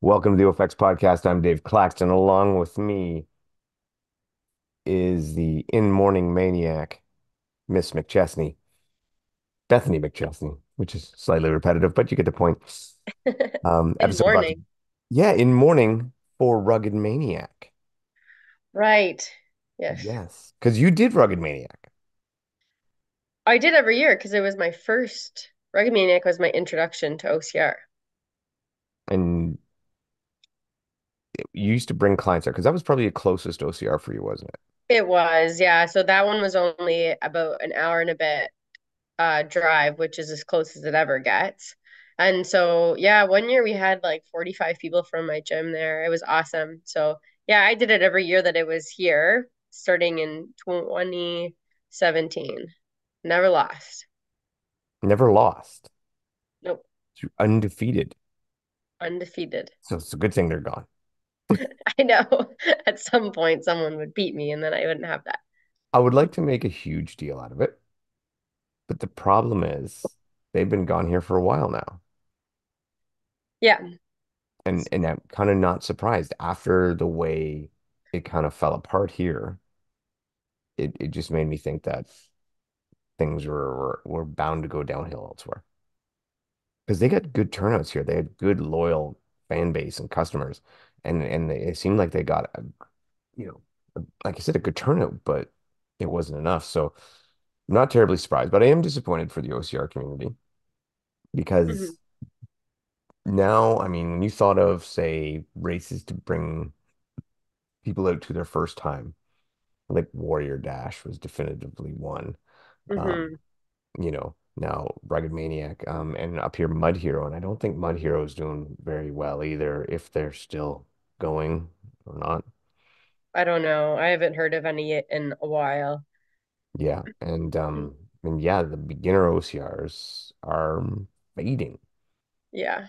Welcome to the OFX podcast. I'm Dave Claxton. Along with me is the in mourning maniac, Miss McChesney, Bethany McChesney, which is slightly repetitive, but you get the point. Um, In episode about- morning. yeah, in mourning for Rugged Maniac. Right. Yes. Yes, because you did Rugged Maniac. I did every year because it was my first Rugged Maniac was my introduction to OCR. And you used to bring clients there because that was probably the closest OCR for you, wasn't it? It was, yeah. So that one was only about an hour and a bit uh drive, which is as close as it ever gets. And so yeah, one year we had like 45 people from my gym there. It was awesome. So yeah, I did it every year that it was here, starting in 2017. Never lost. Never lost. Nope. Undefeated. Undefeated. So it's a good thing they're gone. I know at some point someone would beat me and then I wouldn't have that. I would like to make a huge deal out of it, but the problem is they've been gone here for a while now. Yeah. And and I'm kind of not surprised after the way it kind of fell apart here. It it just made me think that things were were, were bound to go downhill elsewhere. Because they got good turnouts here. They had good loyal fan base and customers. And and it seemed like they got a, you know, like I said, a good turnout, but it wasn't enough. So I'm not terribly surprised, but I am disappointed for the OCR community because Mhm. now, I mean, when you thought of, say, races to bring people out to their first time, like Warrior Dash was definitively one. Hmm Um, you know, now Rugged Maniac, um, and up here Mud Hero, and I don't think Mud Hero is doing very well either, if they're still going or not. I don't know. I haven't heard of any in a while. Yeah, and um, and yeah, the beginner OCRs are fading. Yeah.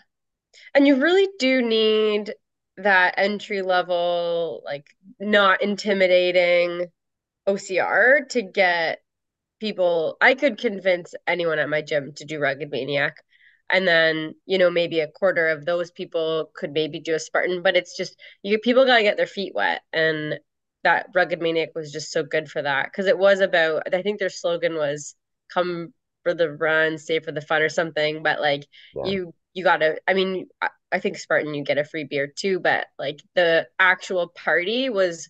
And you really do need that entry level, like not intimidating OCR to get people. I could convince anyone at my gym to do Rugged Maniac. And then, you know, maybe a quarter of those people could maybe do a Spartan, but it's just you people gotta get their feet wet. And that Rugged Maniac was just so good for that. Because it was about, I think their slogan was come for the run, stay for the fun or something. But like Yeah. you you gotta, I mean, I, I think Spartan you get a free beer too, but like the actual party was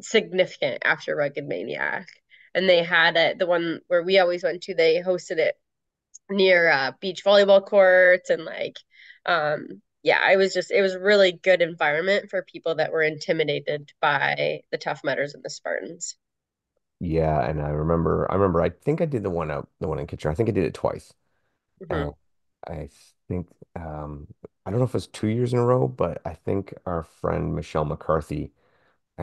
significant after Rugged Maniac. And they had it, the one where we always went to, they hosted it near uh, beach volleyball courts and like um yeah, I was just it was really good environment for people that were intimidated by the Tough Mudders and the Spartans. Yeah, and I remember, I remember, I think I did the one out, the one in Kitchener. I think I did it twice. hmm And I think, um, I don't know if it was two years in a row, but I think our friend Michelle McCarthy,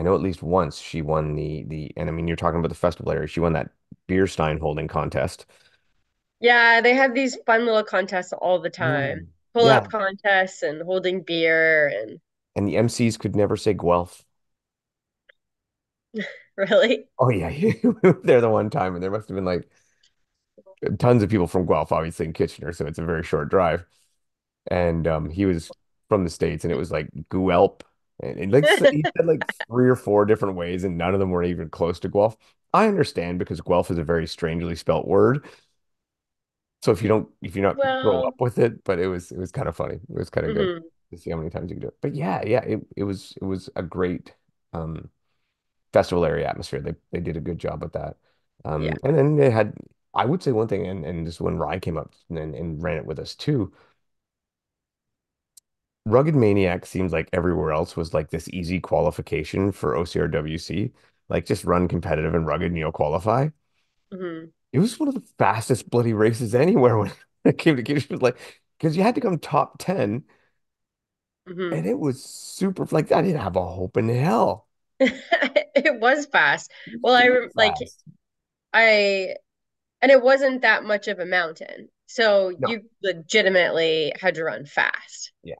I know at least once she won the, the, and I mean, you're talking about the festival area. She won that beer stein holding contest. Yeah, they have these fun little contests all the time. Mm. Pull Yeah. up contests and holding beer and And the MCs could never say Guelph. really. Oh yeah, they're the one time, and there must have been like tons of people from Guelph, obviously in Kitchener, so it's a very short drive. And um, he was from the States, and it was like Guelp, and, and like he said like three or four different ways, and none of them were even close to Guelph. I understand because Guelph is a very strangely spelt word, so if you don't, if you're not grow up with it, but it was it was kind of funny. It was kind of good mhm, to see how many times you could do it. But yeah, yeah, it it was it was a great um festival area atmosphere. They they did a good job with that. yeah. Um, and then they had, I would say one thing, and and this when Rye came up and, and ran it with us too. Rugged Maniac seems like everywhere else was like this easy qualification for OCRWC, like just run competitive and rugged and you'll qualify. hmm It was one of the fastest bloody races anywhere when it came to. Was like because you had to come top 10 hmm and it was super like I didn't have a hope in hell. It was fast. It was Well, I rem like. I and it wasn't that much of a mountain. So No. you legitimately had to run fast. Yeah.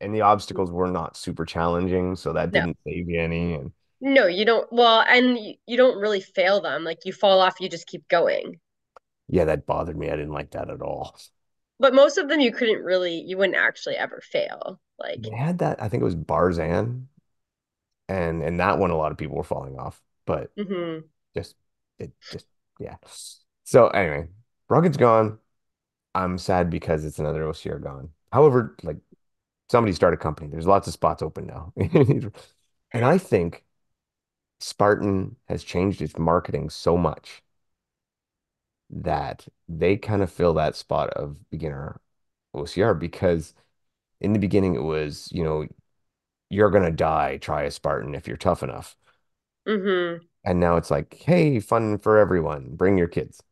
And the obstacles were not super challenging, so that No. didn't save you any. And No, you don't. Well, and you, don't really fail them. Like you fall off, you just keep going. Yeah, that bothered me. I didn't like that at all. But most of them you couldn't really, you wouldn't actually ever fail. Like, They had that, I think it was Barzan, and and that one a lot of people were falling off, but hmm just it just yeah. So anyway, Rugged's gone. I'm sad because it's another OCR gone. However, like somebody start a company. There's lots of spots open now. And I think Spartan has changed its marketing so much that they kind of fill that spot of beginner OCR because in the beginning it was, you know, you're gonna die, try a Spartan if you're tough enough. hmm And now it's like, hey, fun for everyone. Bring your kids.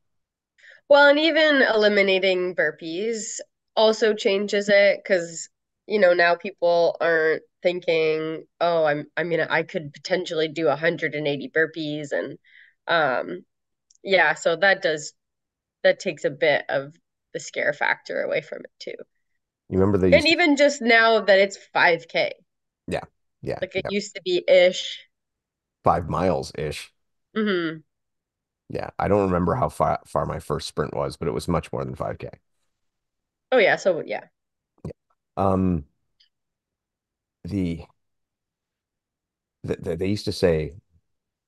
Well, and even eliminating burpees also changes it because, you know, now people aren't thinking, oh, I'm, I mean, I could potentially do 180 burpees and, um, yeah, so that does, that takes a bit of the scare factor away from it too. You remember they And used to, even just now that it's 5K, yeah, yeah, like it yeah, used to be ish. five miles ish. hmm Yeah, I don't remember how far far my first sprint was, but it was much more than 5K. Oh yeah, so yeah. Um, the, the, the they used to say,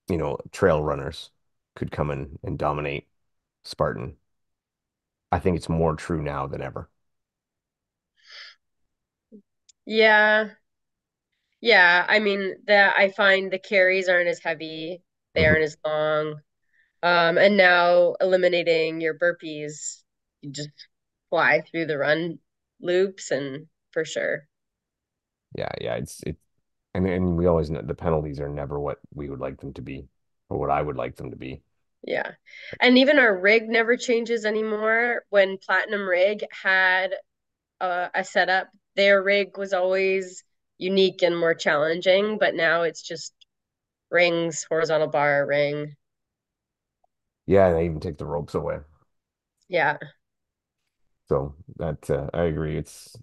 you know, trail runners could come in and dominate Spartan. I think it's more true now than ever. Yeah. Yeah, I mean that I find the carries aren't as heavy, they Mhm. aren't as long. Um, and now eliminating your burpees, you just fly through the run loops and for sure. Yeah, yeah, it's it, and and we always know the penalties are never what we would like them to be, or what I would like them to be. Yeah. And even our rig never changes anymore. When Platinum Rig had a, a setup, their rig was always unique and more challenging, but now it's just rings, horizontal bar, ring. Yeah, and they even take the ropes away. Yeah. So that uh, I agree. It's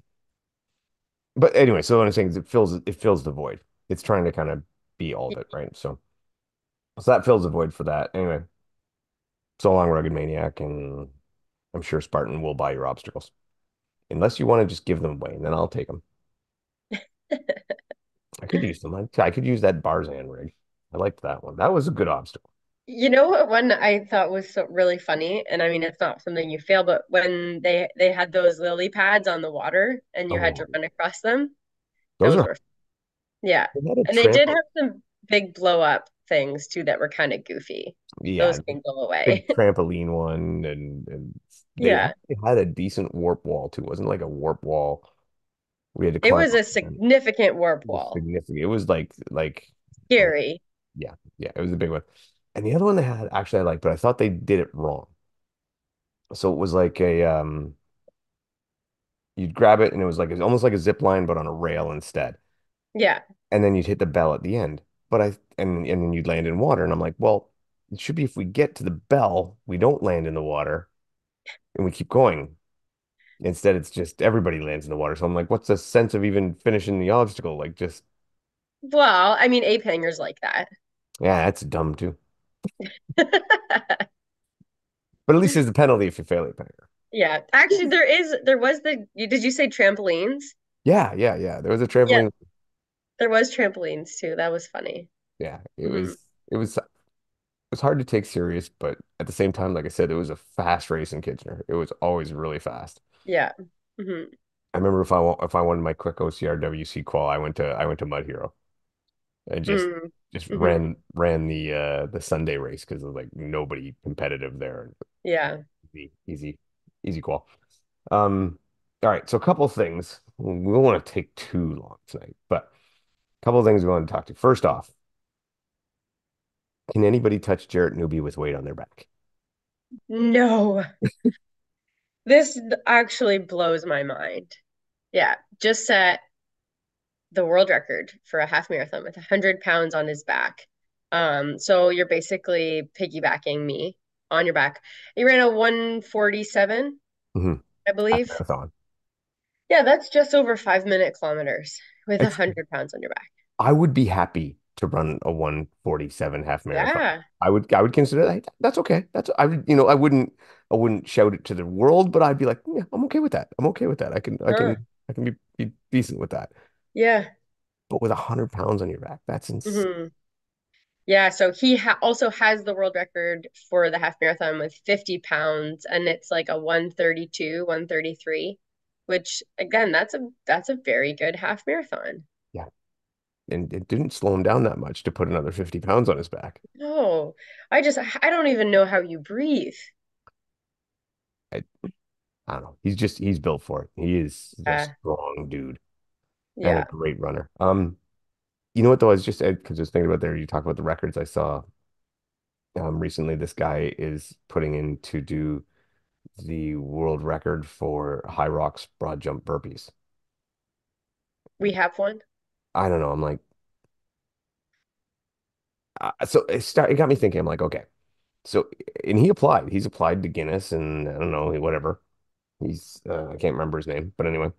but anyway, so what I'm saying is it fills it fills the void. It's trying to kind of be all of it, right? So so that fills the void for that. Anyway, so long, Rugged Maniac, and I'm sure Spartan will buy your obstacles. Unless you want to just give them away, and then I'll take them. I could use them. I, I could use that Barzan rig. I liked that one. That was a good obstacle. You know what one I thought was so really funny, and I mean it's not something you fail, but when they they had those lily pads on the water and you had Oh, to run across them, those those are were yeah. had And they did have some big blow up things too that were kind of goofy. Yeah, Those can go away. trampoline one, and and they Yeah. actually had a decent warp wall too. It wasn't like a warp wall we had to It was a significant warp It wall. significant. It was like like oh, Scary. yeah, yeah, it was a big one. And the other one they had actually I liked, but I thought they did it wrong. So it was like a um you'd grab it and it was like it's almost like a zip line, but on a rail instead. Yeah. And then you'd hit the bell at the end. But I and and then you'd land in water. And I'm like, well, it should be if we get to the bell, we don't land in the water and we keep going. Instead, it's just everybody lands in the water. So I'm like, what's the sense of even finishing the obstacle? Like just Well, I mean ape hangers like that. yeah, that's dumb too. But at least there's a penalty if you fail it. Yeah. Actually there is there was the did you say trampolines? Yeah, yeah, yeah. There was a Yeah, trampoline. there was trampolines too. That was funny. Yeah, it hmm was it was it was hard to take serious, but at the same time, like I said, it was a fast race in Kitchener. It was always really fast. Yeah. hmm I remember if I want if I wanted my quick OCR WC qual, I went to I went to Mud Hero and just mm just hmm ran ran the uh the Sunday race because there's like nobody competitive there. Yeah. Easy, easy, easy qual. Um, all right, so a couple things. We don't want to take too long tonight, but a couple of things we want to talk to. First off, can anybody touch Jarrett Newby with weight on their back? No. This actually blows my mind. Yeah. Just set the world record for a half marathon with 100 pounds on his back. Um, so you're basically piggybacking me on your back. You ran a 147, hmm I believe. marathon. Yeah, that's just over five minute kilometers with It's 100 pounds on your back. I would be happy to run a 147 half marathon. Yeah. I would I would consider that that's okay. That's I would you know I wouldn't I wouldn't shout it to the world, but I'd be like, yeah, I'm okay with that. I'm okay with that. I can I can I can be, be decent with that. Yeah. But with a hundred pounds on your back, that's insane. hmm Yeah, so he ha also has the world record for the half marathon with 50 pounds, and it's like a 132, 133, which again, that's a that's a very good half marathon. Yeah. And it didn't slow him down that much to put another 50 pounds on his back. No, I just I don't even know how you breathe. I, I don't know. He's just he's built for it. He is a Yeah, strong dude and a great runner. Um, you know what though? I was just because I was thinking about there. You talk about the records. I saw um recently. This guy is putting in to do the world record for Hyrox broad jump burpees. We have one. I don't know. I'm like, uh, so it start. It got me thinking. I'm like, okay. So and he applied. He's applied to Guinness and I don't know whatever. He's uh, I can't remember his name, but anyway,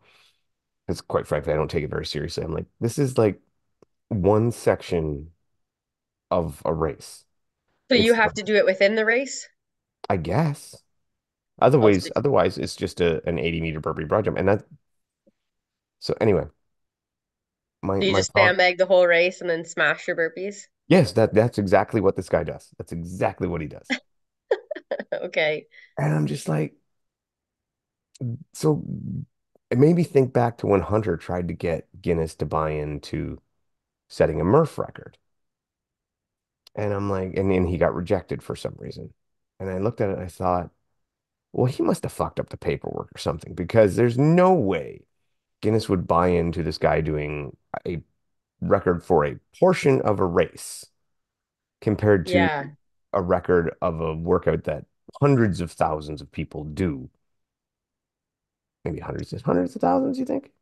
it's quite frankly I don't take it very seriously. I'm like, this is like one section of a race. So you It's have to do it within the race. I guess. Also, Otherwise, otherwise it's just a an 80 meter burpee broad jump. And that so anyway, my do you my just thought, sandbag the whole race and then smash your burpees? yes, that that's exactly what this guy does. That's exactly what he does. Okay. And I'm just like, so it made me think back to when Hunter tried to get Guinness to buy into setting a Murph record. And I'm like, and then he got rejected for some reason. And I looked at it and I thought, well, he must have fucked up the paperwork or something because there's no way Guinness would buy into this guy doing a record for a portion of a race compared to Yeah. a record of a workout that hundreds of thousands of people do. Maybe hundreds, hundreds of thousands, you think?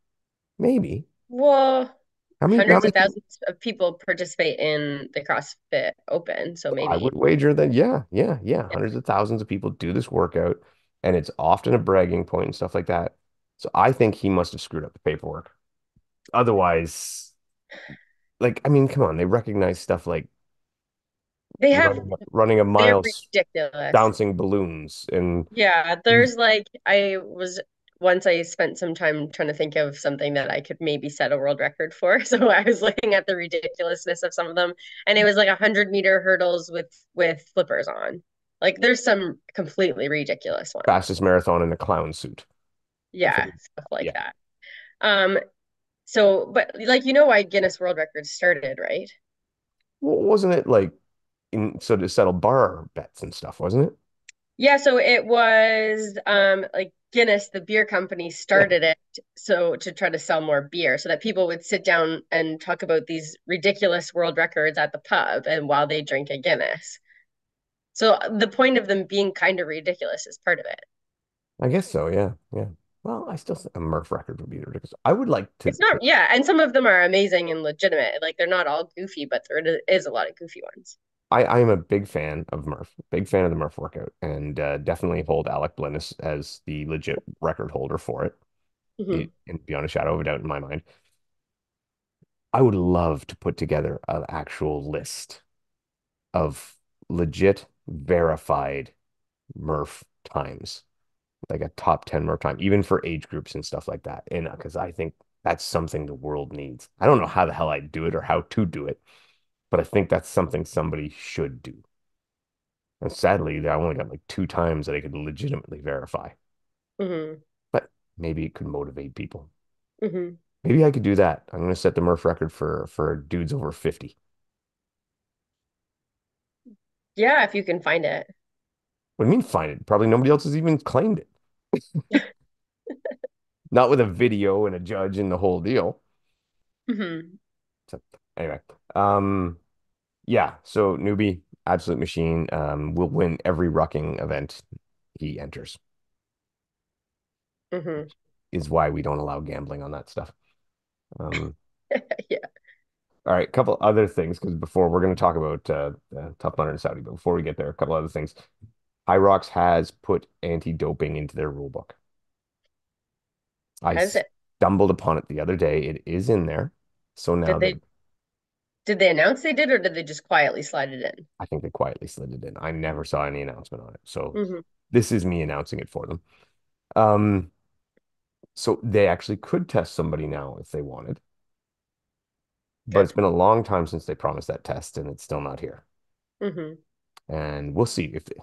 Maybe. Well, How many, how hundreds many of people? thousands of people participate in the CrossFit Open, so maybe I would wager that, yeah, yeah, yeah. Yeah. Hundreds of thousands of people do this workout, and it's often a bragging point and stuff like that. So I think he must have screwed up the paperwork. Otherwise, like, I mean, come on, they recognize stuff like They have, running, running a mile bouncing balloons and Yeah, there's like, I was once I spent some time trying to think of something that I could maybe set a world record for. So I was looking at the ridiculousness of some of them, and it was like a hundred meter hurdles with with flippers on. Like there's some completely ridiculous ones. fastest marathon in a clown suit. Yeah, stuff like yeah. that. Um, so but like you know why Guinness World Records started, right? Well, wasn't it like in so to settle bar bets and stuff, wasn't it? Yeah, so it was um like Guinness, the beer company, started it so to try to sell more beer so that people would sit down and talk about these ridiculous world records at the pub and while they drink a Guinness. So the point of them being kind of ridiculous is part of it. I guess so. Yeah. Yeah. Well, I still think a Murph record would be ridiculous. I would like to, It's not, yeah, and some of them are amazing and legitimate. Like they're not all goofy, but there is a lot of goofy ones. I, I am a big fan of Murph, big fan of the Murph workout, and uh, definitely hold Alec Blenis as the legit record holder for it, hmm it, and beyond a shadow of a doubt in my mind. I would love to put together an actual list of legit verified Murph times, like a top 10 Murph time, even for age groups and stuff like that. And because I think that's something the world needs. I don't know how the hell I'd do it or how to do it, but I think that's something somebody should do. And sadly, I only got like two times that I could legitimately verify, hmm but maybe it could motivate people. hmm Maybe I could do that. I'm going to set the Murph record for for dudes over 50. Yeah, if you can find it. What do you mean find it? Probably nobody else has even claimed it. Not with a video and a judge and the whole deal. Mm-hmm. So anyway, um, yeah. So Newby, absolute machine, um, will win every rucking event he enters. hmm Is why we don't allow gambling on that stuff. Um, Yeah. all right, a couple other things because before we're going to talk about uh, uh, Tough Mudder and Saudi, but before we get there, a couple other things. Hyrox has put anti-doping into their rule book. I Has it? stumbled upon it the other day. It is in there. So now Did that they Did they announce they did, or did they just quietly slide it in? I think they quietly slid it in. I never saw any announcement on it. So hmm this is me announcing it for them. Um, so they actually could test somebody now if they wanted, but it's been a long time since they promised that test and it's still not here. hmm And we'll see if they,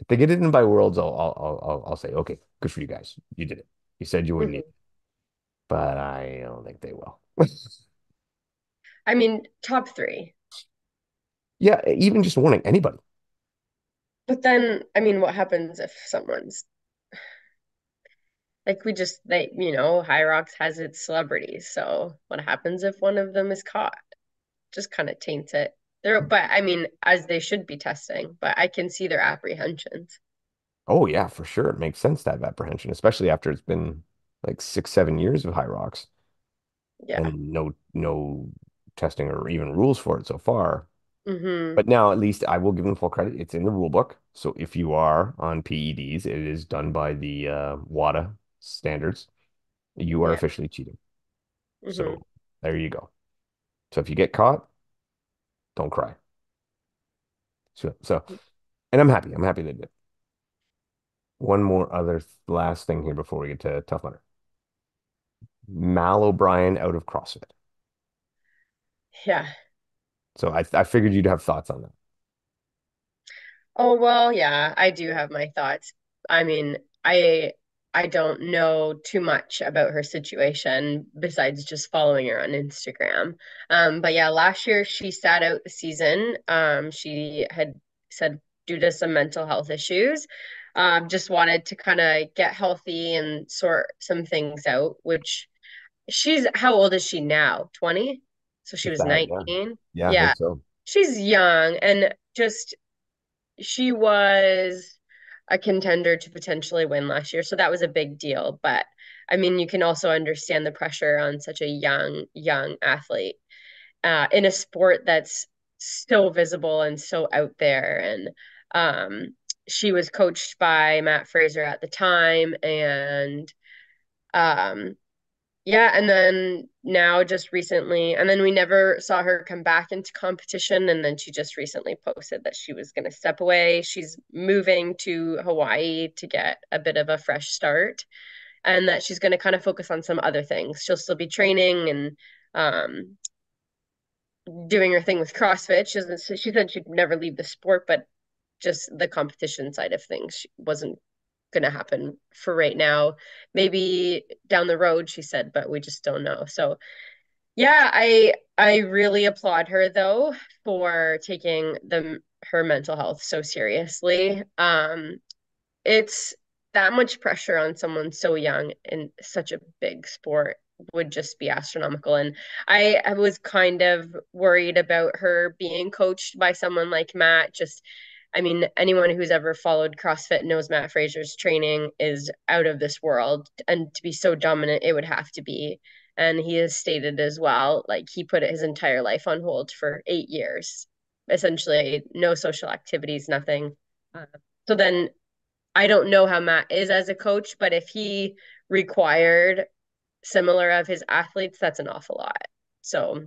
if they get it in by worlds, I'll I'll I'll, I'll say, okay, good for you guys. You did it. You said you wouldn't need hmm it, but I don't think they will. I mean, top three. Yeah, even just warning anybody. But then, I mean, what happens if someone's like we just they, you know, Hyrox has its celebrities. So what happens if one of them is caught? Just kind of taints it. There, but I mean, as they should be testing, but I can see their apprehensions. Oh yeah, for sure. It makes sense to have apprehension, especially after it's been like six, seven years of Hyrox Yeah. and no no testing or even rules for it so far. hmm But now at least I will give them full credit. It's in the rule book. So if you are on PEDs, it is done by the uh, WADA standards. You are Yeah. officially cheating. hmm So there you go. So if you get caught, don't cry. So, so and I'm happy. I'm happy they did. One more other th- last thing here before we get to Tough Mudder. Mal O'Brien out of CrossFit. Yeah. So I I figured you'd have thoughts on that. Oh, well, yeah, I do have my thoughts. I mean, I I don't know too much about her situation besides just following her on Instagram. Um, but yeah, last year she sat out the season. Um, she had said due to some mental health issues. Um, just wanted to kind of get healthy and sort some things out, which she's how old is she now? 20? So she was that, yeah. 19. Yeah, Yeah, so. she's young and just she was a contender to potentially win last year, so that was a big deal. But I mean, you can also understand the pressure on such a young, young athlete uh, in a sport that's so visible and so out there. And um, she was coached by Mat Fraser at the time, and um, yeah, and then now just recently, and then we never saw her come back into competition. And then she just recently posted that she was going to step away. She's moving to Hawaii to get a bit of a fresh start, and that she's going to kind of focus on some other things. She'll still be training and um, doing her thing with CrossFit. She, doesn't, she said she'd never leave the sport, but just the competition side of things she wasn't going to happen for right now. Maybe down the road, she said, but we just don't know. So yeah, I I really applaud her though for taking the her mental health so seriously. Um, it's that much pressure on someone so young in such a big sport would just be astronomical. And I, I was kind of worried about her being coached by someone like Mat. Just, I mean, anyone who's ever followed CrossFit knows Mat Fraser's training is out of this world. And to be so dominant, it would have to be. And he has stated as well, like he put his entire life on hold for eight years, essentially no social activities, nothing. Uh, so then I don't know how Mat is as a coach, but if he required similar of his athletes, that's an awful lot. So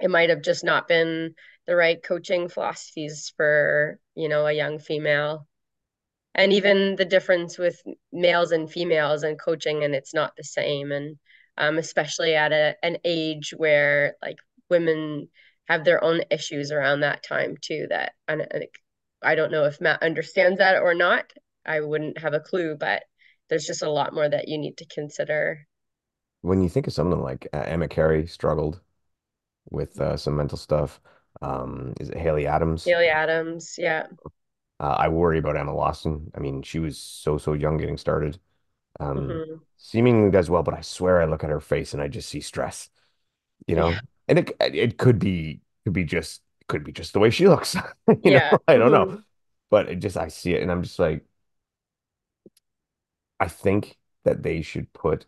it might have just not been the right coaching philosophies for, you know, a young female. And even the difference with males and females and coaching, and it's not the same. And um, especially at a, an age where like women have their own issues around that time too. That and, and I don't know if Mat understands that or not. I wouldn't have a clue, but there's just a lot more that you need to consider. When you think of someone like uh, Emma Cary struggled with uh, some mental stuff. Um, is it Haley Adams? Haley Adams, yeah. Uh, I worry about Emma Lawson. I mean, she was so, so young getting started. Um, hmm seemingly does well, but I swear I look at her face and I just see stress, you Yeah. know? And it it could be could be just could be just the way she looks. You know, I don't know. But it just I see it and I'm just like I think that they should put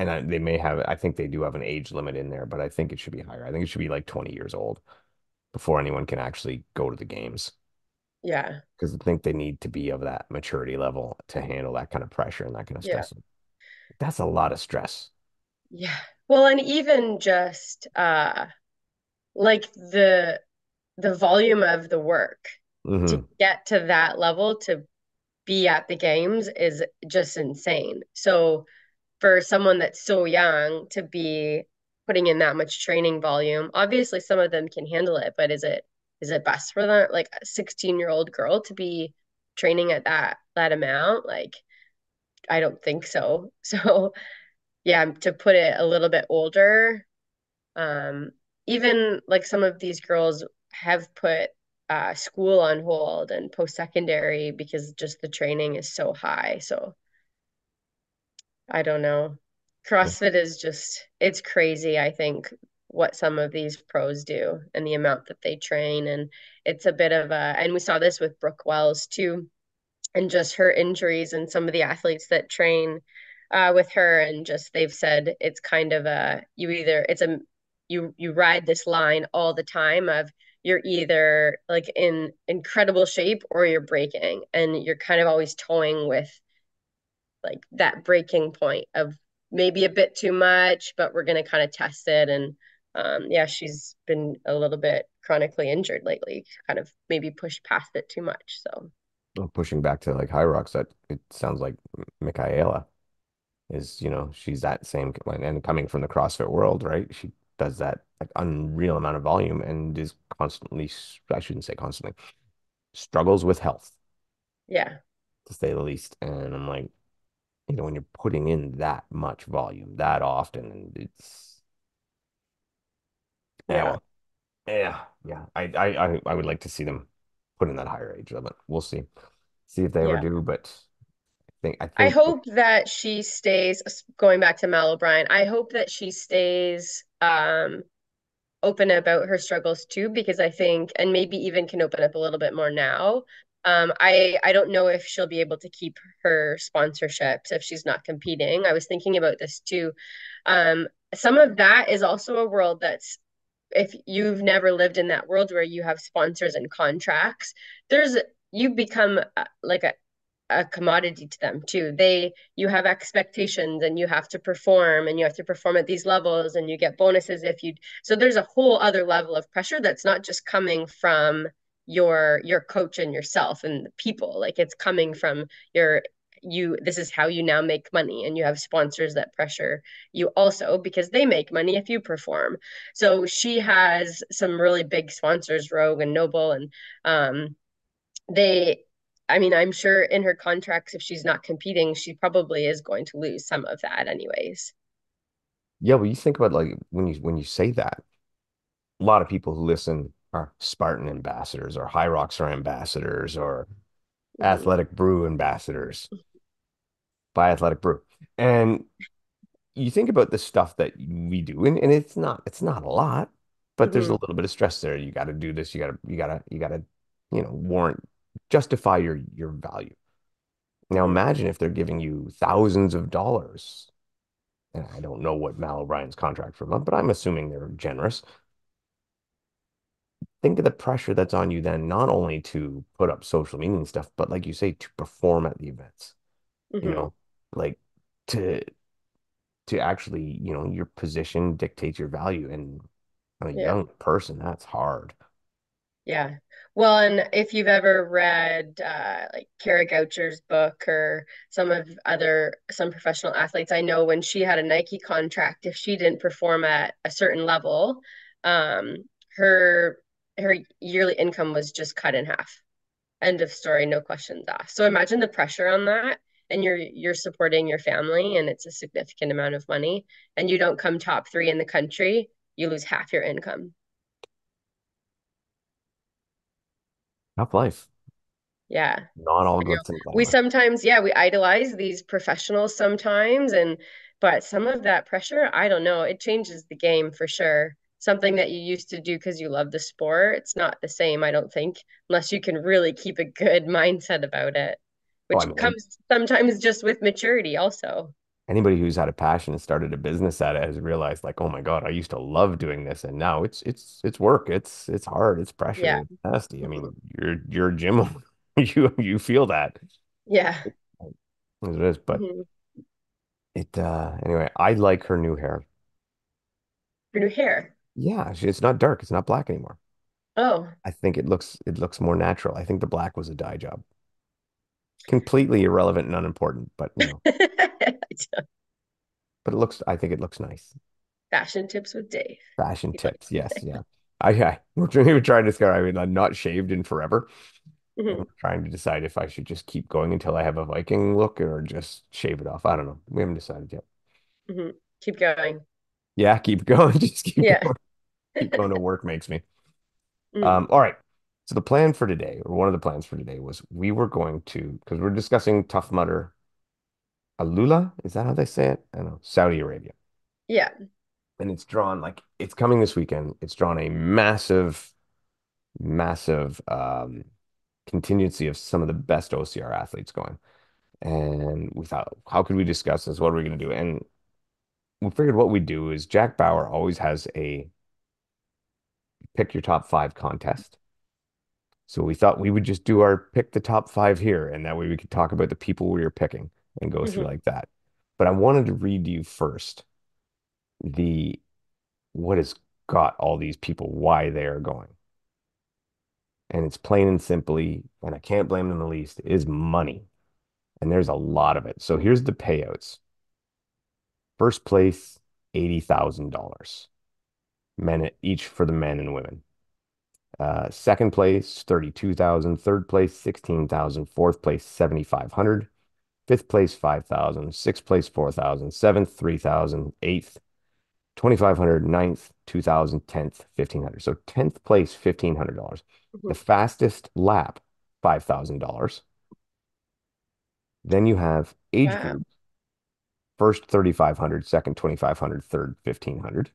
and I, they may have I think they do have an age limit in there, but I think it should be higher. I think it should be like 20 years old before anyone can actually go to the games. Yeah. Because I think they need to be of that maturity level to handle that kind of pressure and that kind of Yeah. stress. That's a lot of stress. Yeah. Well, and even just uh like the the volume of the work to hmm get to that level to be at the games is just insane. So for someone that's so young to be putting in that much training volume, obviously some of them can handle it, but is it is it best for them like a 16 year old girl to be training at that that amount? Like I don't think so. So yeah, to put it a little bit older, um, even like some of these girls have put uh, school on hold and post-secondary because just the training is so high. So I don't know. CrossFit is just, it's crazy, I think, what some of these pros do and the amount that they train. And it's a bit of a, and we saw this with Brooke Wells too and just her injuries and some of the athletes that train uh, with her and just they've said it's kind of a you either it's a you you ride this line all the time of you're either like in incredible shape or you're breaking and you're kind of always toying with like that breaking point of maybe a bit too much but we're going to kind of test it and um, yeah she's been a little bit chronically injured lately kind of maybe pushed past it too much so Well, pushing back to like Hyrox, that it sounds like Michaela is, you know, she's that same and coming from the CrossFit world, right? She does that like unreal amount of volume and is constantly, I shouldn't say constantly, struggles with health, yeah to say the least. And I'm like, you know, when you're putting in that much volume that often, and it's yeah, yeah yeah, yeah. I, I, I, I would like to see them put in that higher age limit. We'll see, see if they ever do. But I think, I I think, hope that she stays, going back to Mal O'Brien, I hope that she stays um, open about her struggles too, because I think, and maybe even can open up a little bit more now. Um, I I don't know if she'll be able to keep her sponsorships if she's not competing. I was thinking about this too. Um, some of that is also a world that's if you've never lived in that world where you have sponsors and contracts, there's you become uh, like a a commodity to them too. They you have expectations and you have to perform and you have to perform at these levels and you get bonuses if you so there's a whole other level of pressure that's not just coming from your your coach and yourself and the people. Like it's coming from your you this is how you now make money and you have sponsors that pressure you also because they make money if you perform so she has some really big sponsors rogue and NOBULL and um they I mean, I'm sure in her contracts, if she's not competing, she probably is going to lose some of that anyways. yeah. Well, you think about like when you when you say that, a lot of people who listen are Spartan ambassadors or Hyrox are ambassadors or Mm-hmm. Athletic Brew ambassadors by Athletic Brew. And you think about the stuff that we do, and, and it's not it's not a lot, but there's a Mm-hmm. little bit of stress there. You got to do this. You got to you got to you got to you know warrant justify your your value. Now Mm-hmm. imagine if they're giving you thousands of dollars, and I don't know what Mal O'Brien's contract for a month, but I'm assuming they're generous. Think of the pressure that's on you then, not only to put up social media and stuff, but like you say, to perform at the events. You Mm-hmm. know, like to to actually, you know, your position dictates your value. And on a Yeah. young person, that's hard. Yeah. Well, and if you've ever read uh, like Kara Goucher's book or some of other some professional athletes, I know when she had a Nike contract, if she didn't perform at a certain level, um, her her yearly income was just cut in half. End of story, no questions asked. So imagine the pressure on that, and you're you're supporting your family, and it's a significant amount of money, and you don't come top three in the country, you lose half your income. Half life. Yeah. Not all glitz and we glamour. sometimes yeah we idolize these professionals sometimes and but some of that pressure i don't know it changes the game for sure something that you used to do because you love the sport it's not the same i don't think unless you can really keep a good mindset about it Oh, which mean, comes sometimes just with maturity also anybody who's had a passion and started a business at it has realized like, oh my God, I used to love doing this. And now it's it's it's work. It's it's hard. It's yeah pressure. It's nasty. I mean, you're you're a gym. You you feel that yeah as it is. But Mhm. it uh anyway, I like her new hair. Her new hair. Yeah, it's not dark. It's not black anymore. Oh. I think it looks it looks more natural. I think the black was a dye job. Completely irrelevant and unimportant, but you know, but it looks I think it looks nice. Fashion tips with Dave. Fashion tips. Yes, yeah. I, I we're trying trying to discover. I mean, I'm not shaved in forever. Hmm I'm trying to decide if I should just keep going until I have a Viking look or just shave it off. I don't know. We haven't decided yet. hmm Keep going. Yeah, keep going. Just keep Yeah. going. Keep going to work makes me. Mm. Um, all right. So the plan for today, or one of the plans for today, was we were going to, because we're discussing Tough Mudder Alula. Is that how they say it? I don't know. Saudi Arabia. Yeah. And it's drawn like it's coming this weekend. It's drawn a massive, massive um contingency of some of the best OCR athletes going. And we thought, how could we discuss this? What are we going to do? And we figured what we'd do is Jack Bauer always has a pick your top five contest. So we thought we would just do our pick the top five here, and that way we could talk about the people we were picking and go through hmm like that. But I wanted to read you first the what has got all these people why they are going. And it's plain and simply, and I can't blame them the least, is money. And there's a lot of it. So here's the payouts. First place, $80,000. Men each for the men and women. Uh, second place, 32,000. Third place, 16,000. Fourth place, 7,500. Fifth place, 5,000. Sixth place, 4,000. Seventh, 3,000. Eighth, 2,500. Ninth, 2,000. Tenth, 1,500. So 10th place, $1,500. hmm The fastest lap, $5,000. Then you have age Wow. group. First, 3,500. Second, 2,500. Third, 1,500.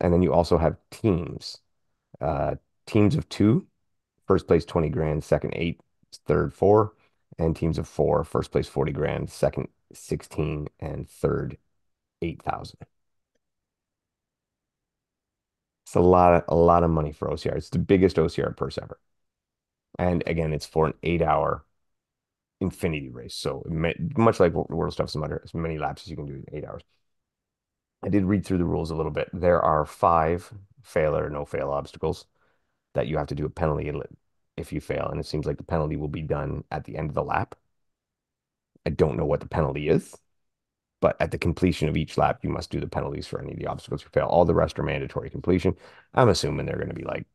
And then you also have teams. Uh, teams of two, first place 20 grand, second eight, third four, and teams of four, first place 40 grand, second 16, and third 8,000. It's a lot of a lot of money for OCR. It's the biggest OCR purse ever. And again, it's for an eight hour infinity race. So much like World Stuff Some as many laps as you can do in eight hours. I did read through the rules a little bit. There are five fail or no fail obstacles that you have to do a penalty if you fail. And it seems like the penalty will be done at the end of the lap. I don't know what the penalty is, but at the completion of each lap, you must do the penalties for any of the obstacles you fail. All the rest are mandatory completion. I'm assuming they're going to be like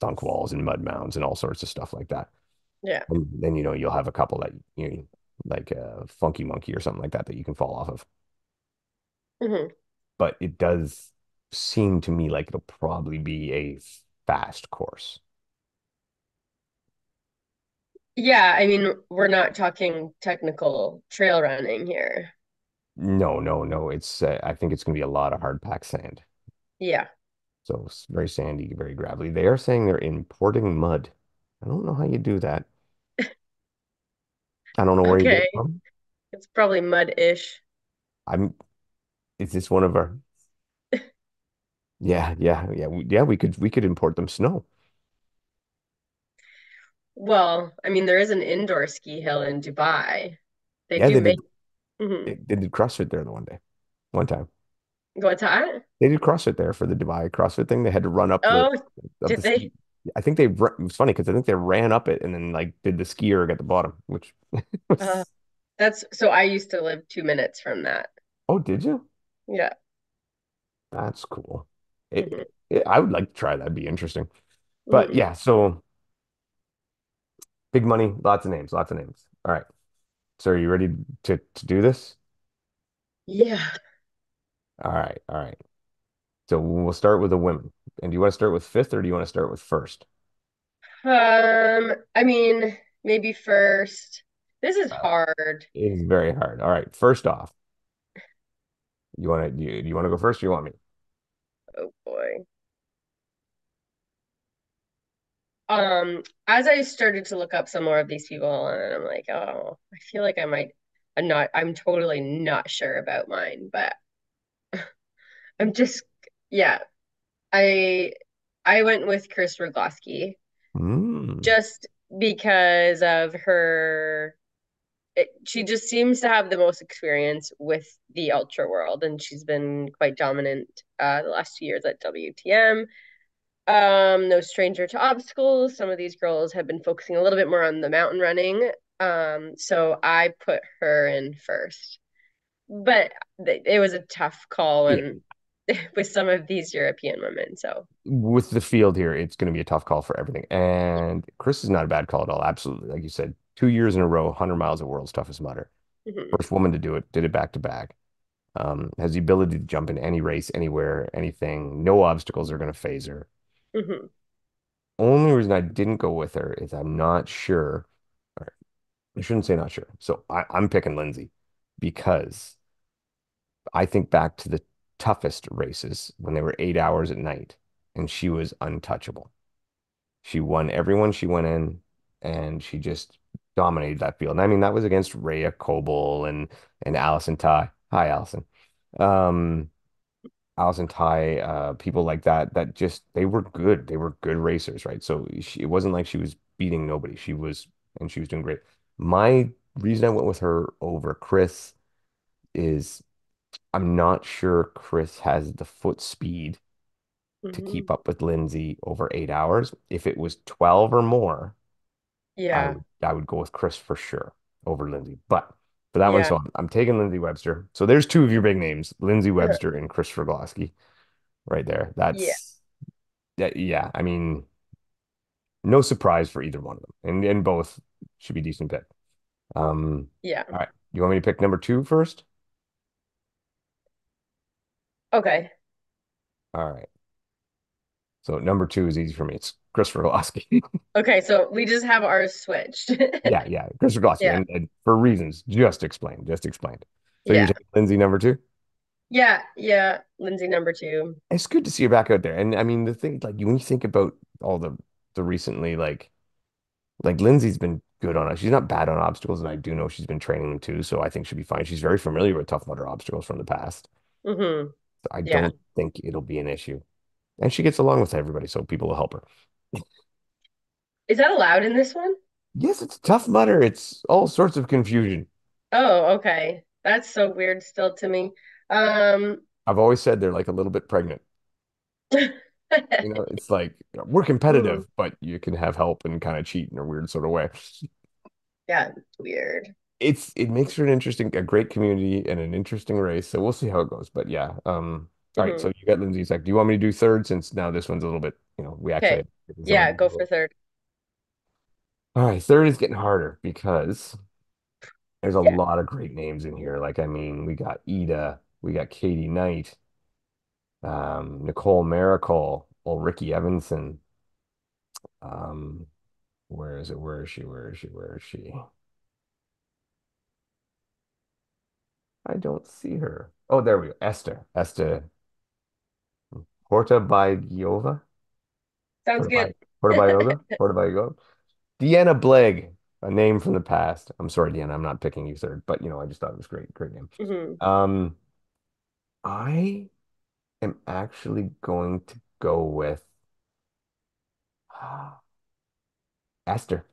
dunk walls and mud mounds and all sorts of stuff like that. Yeah. And then, you know, you'll have a couple that you know, like a funky monkey or something like that that you can fall off of. hmm But it does seem to me like it'll probably be a fast course. Yeah. I mean, we're not talking technical trail running here. No, no, no. It's uh, I think it's going to be a lot of hard packed sand. Yeah. So it's very sandy, very gravelly. They are saying they're importing mud. I don't know how you do that. I don't know where you get it from. It's probably mud-ish. I'm, is this one of our, yeah, yeah, yeah, we, yeah, we could we could import them snow. Well, I mean, there is an indoor ski hill in Dubai. They Yeah, do they make. did hmm they, did CrossFit there the one day, one time. What's that? They did CrossFit there for the Dubai CrossFit thing. They had to run up the Oh, up did the they? ski. I think they it was funny because I think they ran up it and then like did the skier at the bottom, which Uh, that's so I used to live two minutes from that. oh, did you? Yeah. That's cool. It, it, I would like to try that. It'd be interesting. But hmm yeah, so big money, lots of names, lots of names. All right. So are you ready to to do this? Yeah. All right, all right. So we'll start with the women. And do you want to start with fifth or do you want to start with first? Um, I mean, maybe first. This is Uh, hard. it is very hard. All right. First off, you want to do you, do you want to go first or you want me? Oh boy. Um, as I started to look up some more of these people, and I'm like, oh, I feel like I might. I'm not. I'm totally not sure about mine, but I'm just. Yeah, I I went with Chris Rogowski Mm. just because of her. it, she just seems to have the most experience with the ultra world, and she's been quite dominant uh, the last two years at WTM. Um, no stranger to obstacles. Some of these girls have been focusing a little bit more on the mountain running. Um, so I put her in first. But it was a tough call Yeah. with some of these European women. So With the field here, it's going to be a tough call for everything. And Chris is not a bad call at all. Absolutely. Like you said, two years in a row, 100 miles of world's toughest mudder. mhm, First woman to do it, did it back to back. Um, has the ability to jump in any race, anywhere, anything. No obstacles are going to phase her. mhm, Only reason I didn't go with her is I'm not sure. I shouldn't say not sure. So I, I'm picking Lindsay because I think back to the toughest races when they were eight hours at night and she was untouchable. She won everyone she went in and she just dominated that field. And I mean, that was against Rea Kolbl and and Allison Tai. Hi, Allison. Um, Allison Tai, uh, people like that, that just they were good. They were good racers, right? So she, it wasn't like she was beating nobody. She was, and she was doing great. My reason I went with her over Chris is I'm not sure Chris has the foot speed to mhm. keep up with Lindsay over eight hours. If it was 12 or more, I Yeah, would I would go with Chris for sure over Lindsay. But for that one, so I'm, I'm taking Lindsay Webster. So there's two of your big names, Lindsay Webster and Kris Rugloski, right there. yeah, That's that, yeah. I mean, no surprise for either one of them, and and both should be decent pick. Um, yeah. all right. You want me to pick number two first? Okay. All right. So number two is easy for me. It's Kris Rugloski. Okay, so we just have ours switched. Yeah, yeah, Kris Rugloski, Yeah, and, and for reasons just explained, just explained. So you're Lindsay number two? yeah, yeah. Lindsay number two. It's good to see you back out there. And I mean, the thing, like, when you think about all the the recently, like, like Lindsay's been good on us. She's not bad on obstacles, and I do know she's been training them too. So I think she'll be fine. She's very familiar with Tough Mudder obstacles from the past. hmm So I Yeah. don't think it'll be an issue. And she gets along with everybody, so people will help her. Is that allowed in this one? Yes, it's Tough Mudder. It's all sorts of confusion. Oh, okay. That's so weird still to me. Um, I've always said they're like a little bit pregnant. You know, it's like we're competitive, but you can have help and kind of cheat in a weird sort of way. Yeah, weird. It's it makes for an interesting, a great community and an interesting race. So we'll see how it goes. But yeah, um, all right. So hmm you got Lindsay Zach. Do you want me to do third since now this one's a little bit, you know, we actually Okay. have its own. Yeah, go for third. All right, third is getting harder because there's a Yeah. lot of great names in here. Like, I mean, we got Ida, we got Katie Knight, um, Nicole Miracle, Ulrike Evanson. Um, where is it? Where is she? Where is she? Where is she? I don't see her. Oh, there we go. Esther. Esther Portabayova. Sounds Portabay good. Portabayoga. Portabayoga. Deanna Blegg, a name from the past. I'm sorry, Deanna, I'm not picking you third, but you know, I just thought it was great. Great name. hmm Um, I am actually going to go with Esther.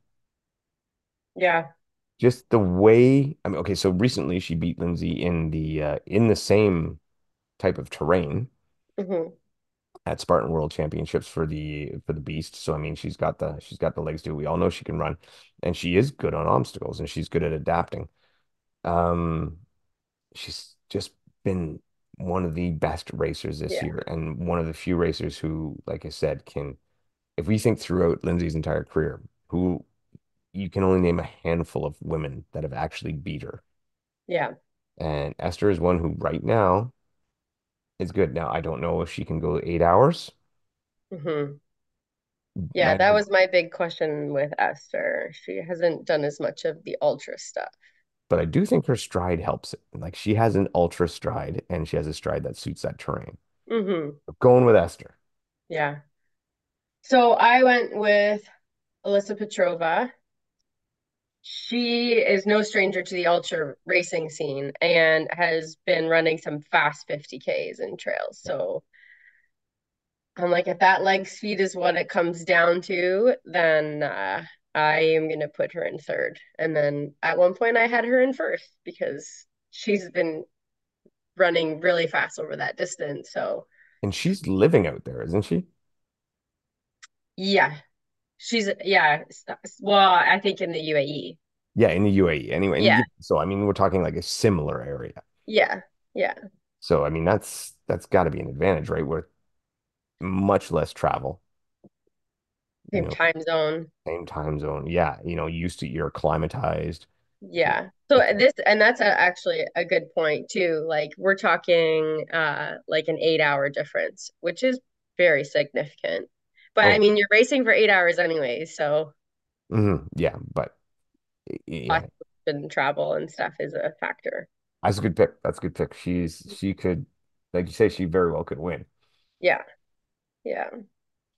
Yeah. Just the way, I mean, okay, so recently she beat Lindsay in the uh, in the same type of terrain hmm at Spartan World Championships for the for the Beast. So I mean, she's got the she's got the legs to. We all know she can run, and she is good on obstacles, and she's good at adapting. Um, she's just been one of the best racers this Yeah. year, and one of the few racers who, like I said, can. If we think throughout Lindsay's entire career, who you can only name a handful of women that have actually beat her, Yeah. and Esther is one who right now is good. Now I don't know if she can go eight hours. hmm Yeah, that was my big question with Esther. She hasn't done as much of the ultra stuff. but I do think her stride helps it. Like she has an ultra stride and she has a stride that suits that terrain. hmm Going with Esther. Yeah. So I went with Alyssa Petrova. She is no stranger to the ultra racing scene and has been running some fast 50Ks and trails. So I'm like, if that leg speed is what it comes down to, then uh, I am gonna put her in third. And then at one point I had her in first because she's been running really fast over that distance. So And she's living out there, isn't she? yeah, she's yeah. Well, I think in the UAE. Yeah, in the UAE anyway. Yeah, so I mean, we're talking like a similar area. yeah, yeah. So I mean, that's that's got to be an advantage, right? Where much less travel, you Same know, time zone. same time zone. Yeah, you know, used to you're acclimatized. Yeah. So this and that's a, actually a good point too. Like we're talking uh like an eight hour difference, which is very significant. But I Oh, mean, you're racing for eight hours anyway, so mhm, yeah, but yeah, and travel and stuff is a factor. that's a good pick. That's a good pick. She's she could, like you say, she very well could win. Yeah, yeah.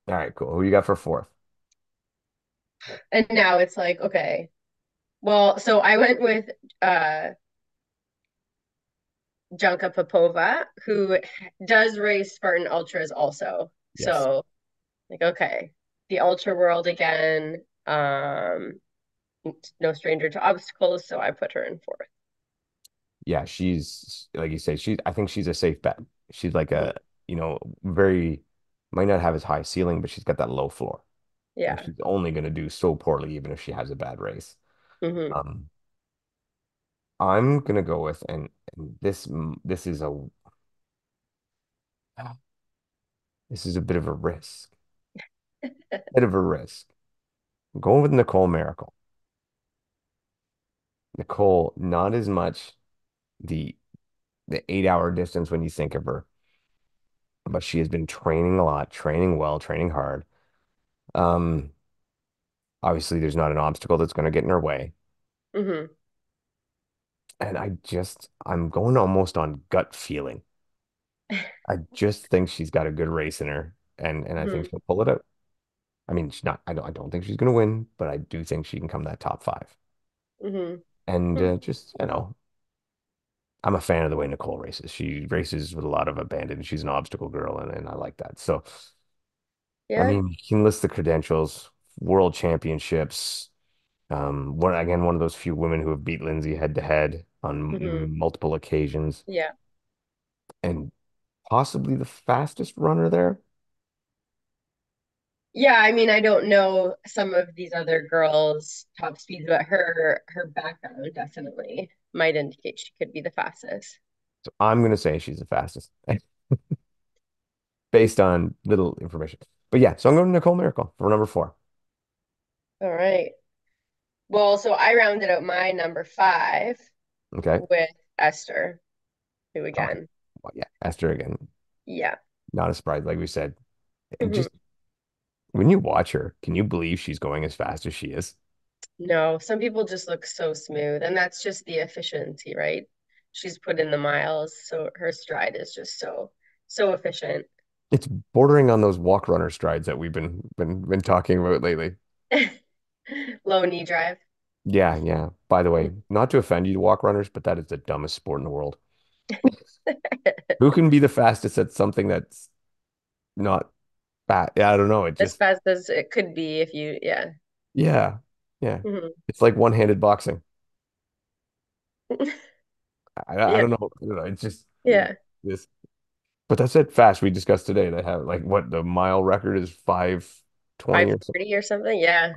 All right, cool. Who you got for fourth? And now it's like, okay, well, so I went with uh Janka Popova, who does race Spartan Ultras also. Yes. So like, okay, the ultra world again. Um, no stranger to obstacles, so I put her in fourth. Yeah, she's like you say, she I think she's a safe bet. She's like a, you know, very might not have as high ceiling, but she's got that low floor. And Yeah. she's only going to do so poorly even if she has a bad race. hmm Um, I'm going to go with and, and this this is a this is a bit of a risk. Bit of a risk. I'm going with Nicole Miracle. Nicole, not as much the the eight hour distance when you think of her, but she has been training a lot, training well, training hard. Um, obviously there's not an obstacle that's going to get in her way. hmm And I just I'm going almost on gut feeling. I just think she's got a good race in her and and I think hmm she'll pull it out. I mean, she's not I don't I don't think she's going to win, but I do think she can come that top five. hmm And uh, just, you know, I'm a fan of the way Nicole races. She races with a lot of abandon. She's an obstacle girl, and, and I like that. So, I mean, you can list the credentials, world championships. Um, one again, one of those few women who have beat Lindsay head to head hmm on multiple occasions, Yeah. and possibly the fastest runner there. Yeah, I mean, I don't know some of these other girls' top speeds, but her her background definitely might indicate she could be the fastest. So I'm gonna say she's the fastest based on little information. But yeah, so I'm going to Nicole Miracle for number four. All right. Well, so I rounded out my number five Okay. with Esther, who Okay. again, Well, yeah, Esther again. yeah. Not a surprise, like we said. Mhm. just when you watch her, can you believe she's going as fast as she is? No, some people just look so smooth, and that's just the efficiency, right? She's put in the miles, so her stride is just so so efficient. It's bordering on those walk runner strides that we've been been been talking about lately. Low knee drive. Yeah, yeah. By the way, not to offend you, walk runners, but that is the dumbest sport in the world. Who can be the fastest at something that's not Yeah, I don't know. It just, As fast as it could be if you, yeah. yeah, yeah. Mhm. It's like one-handed boxing. I, I don't know. I don't know. It's just yeah. this. But that's it. Fast we discussed today. They have like what the mile record is 520 or 530 or something. Yeah.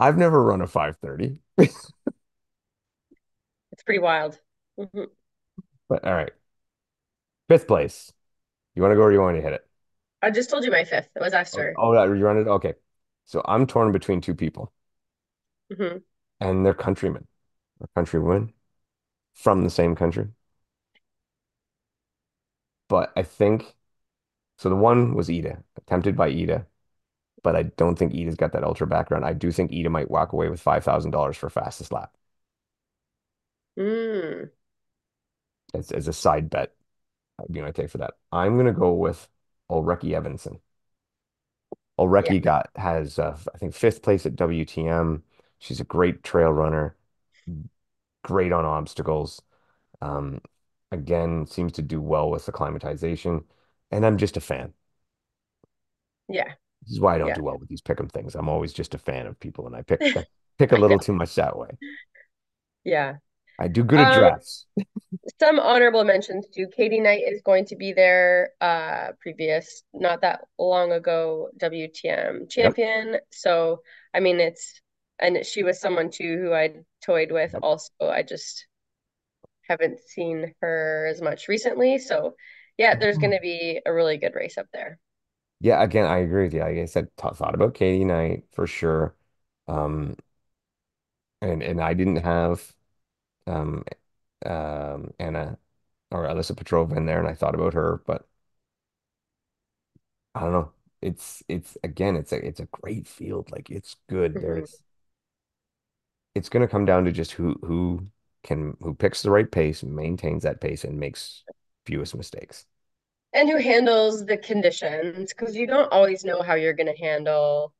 I've never run a 530. it's pretty wild. Mhm. But all right. Fifth place. You want to go or you want to hit it? I just told you my fifth. It was Oh, Esther. oh, you run it? Okay. So I'm torn between two people, hmm and they're countrymen, or countrywomen from the same country. But I think so. The one was Ida, attempted by Ida, but I don't think Ida's got that ultra background. I do think Ida might walk away with $5,000 for fastest lap Mm, as, as a side bet. That'd be my take for that. I'm going to go with Ulrike Evanson. yeah, got has uh, I think fifth place at WTM. She's a great trail runner, great on obstacles. Um, again, seems to do well with acclimatization, and I'm just a fan. yeah. This is why I don't Yeah. do well with these pick'em things. I'm always just a fan of people, and I pick pick a little too much that way. Yeah. I do good at Um, drafts. some honorable mentions too. Katie Knight is going to be their uh previous, not that long ago, WTM Yep. champion. So, I mean, it's and she was someone too who I toyed with Yep. also. I just haven't seen her as much recently. So, yeah, there's going to be a really good race up there. Yeah, again, I agree with you. Like I said, th thought about Katie Knight for sure. Um, and and I didn't have um um Anna or Alyssa Petrova in there, and I thought about her, but I don't know. It's it's again, it's a it's a great field. Like it's good. Mhm. There's it's going to come down to just who who can who picks the right pace, maintains that pace, and makes fewest mistakes. And who handles the conditions? Because you don't always know how you're going to handle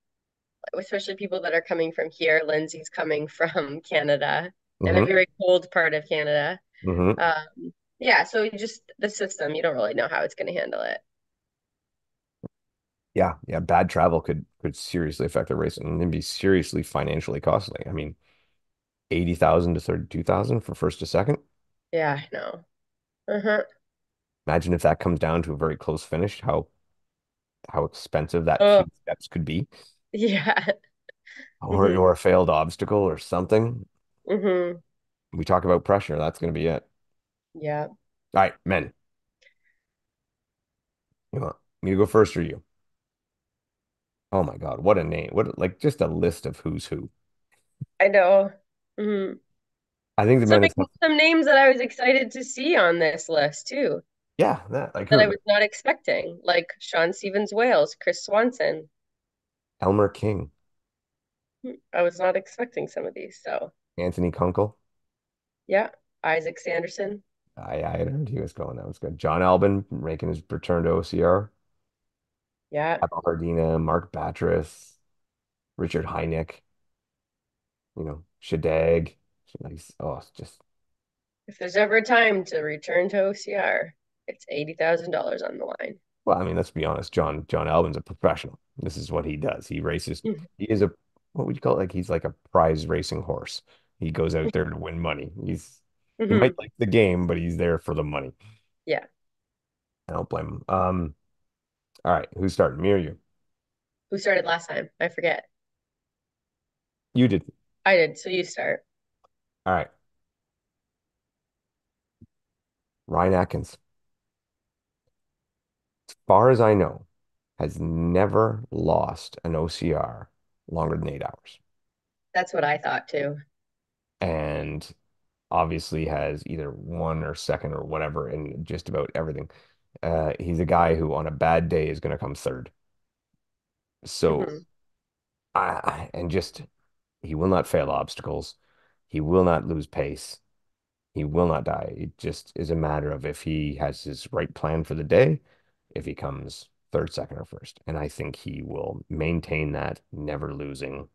especially people that are coming from here. Lindsay's coming from Canada and a hmm very cold part of Canada. hmm Um, yeah, so you just the system, you don't really know how it's going to handle it. Yeah, yeah. Bad travel could could seriously affect the race and then be seriously financially costly. I mean, 80,000 to 32,000 for first to second. Yeah, I know. Uh-huh. Imagine if that comes down to a very close finish, how how expensive that Oh, steps could be, yeah. or hmm or a failed obstacle or something. Hmm We talk about pressure, that's going to be it. Yeah. All right, men. You want me to go first or you? Oh my God, what a name. What like just a list of who's who. I know. hmm I think the Some men some names that I was excited to see on this list too, yeah, that like that I was not expecting, like Sean Stevens Wales, Chris Swanson. Elmer King, I was not expecting some of these. So, Anthony Kunkel. yeah, Isaac Sanderson. I I had heard he was going. That was good. John Albon making his return to OCR. Yeah. Pavel Hrdina, Mark Batres, Richard Hynek, you know, Shadag. Nice. Oh, it's just If there's ever a time to return to OCR, it's $80,000 on the line. well, I mean, let's be honest. John John Albon's a professional. This is what he does. He races. Mm-hmm. He is a what would you call it? Like he's like a prize racing horse. He goes out there to win money. He's he hmm might like the game, but he's there for the money. Yeah. I don't blame him. Um, all right, who's starting? Me or you? Who started last time? I forget. You did. I did. So you start. All right. Ryan Atkins, as far as I know, has never lost an OCR longer than eight hours. That's what I thought too. And obviously has either one or second or whatever in just about everything. Uh, he's a guy who on a bad day is going to come third. So hmm I, I and just he will not fail obstacles. He will not lose pace. He will not die. It just is a matter of if he has his right plan for the day, if he comes third, second, or first. And I think he will maintain that, never losing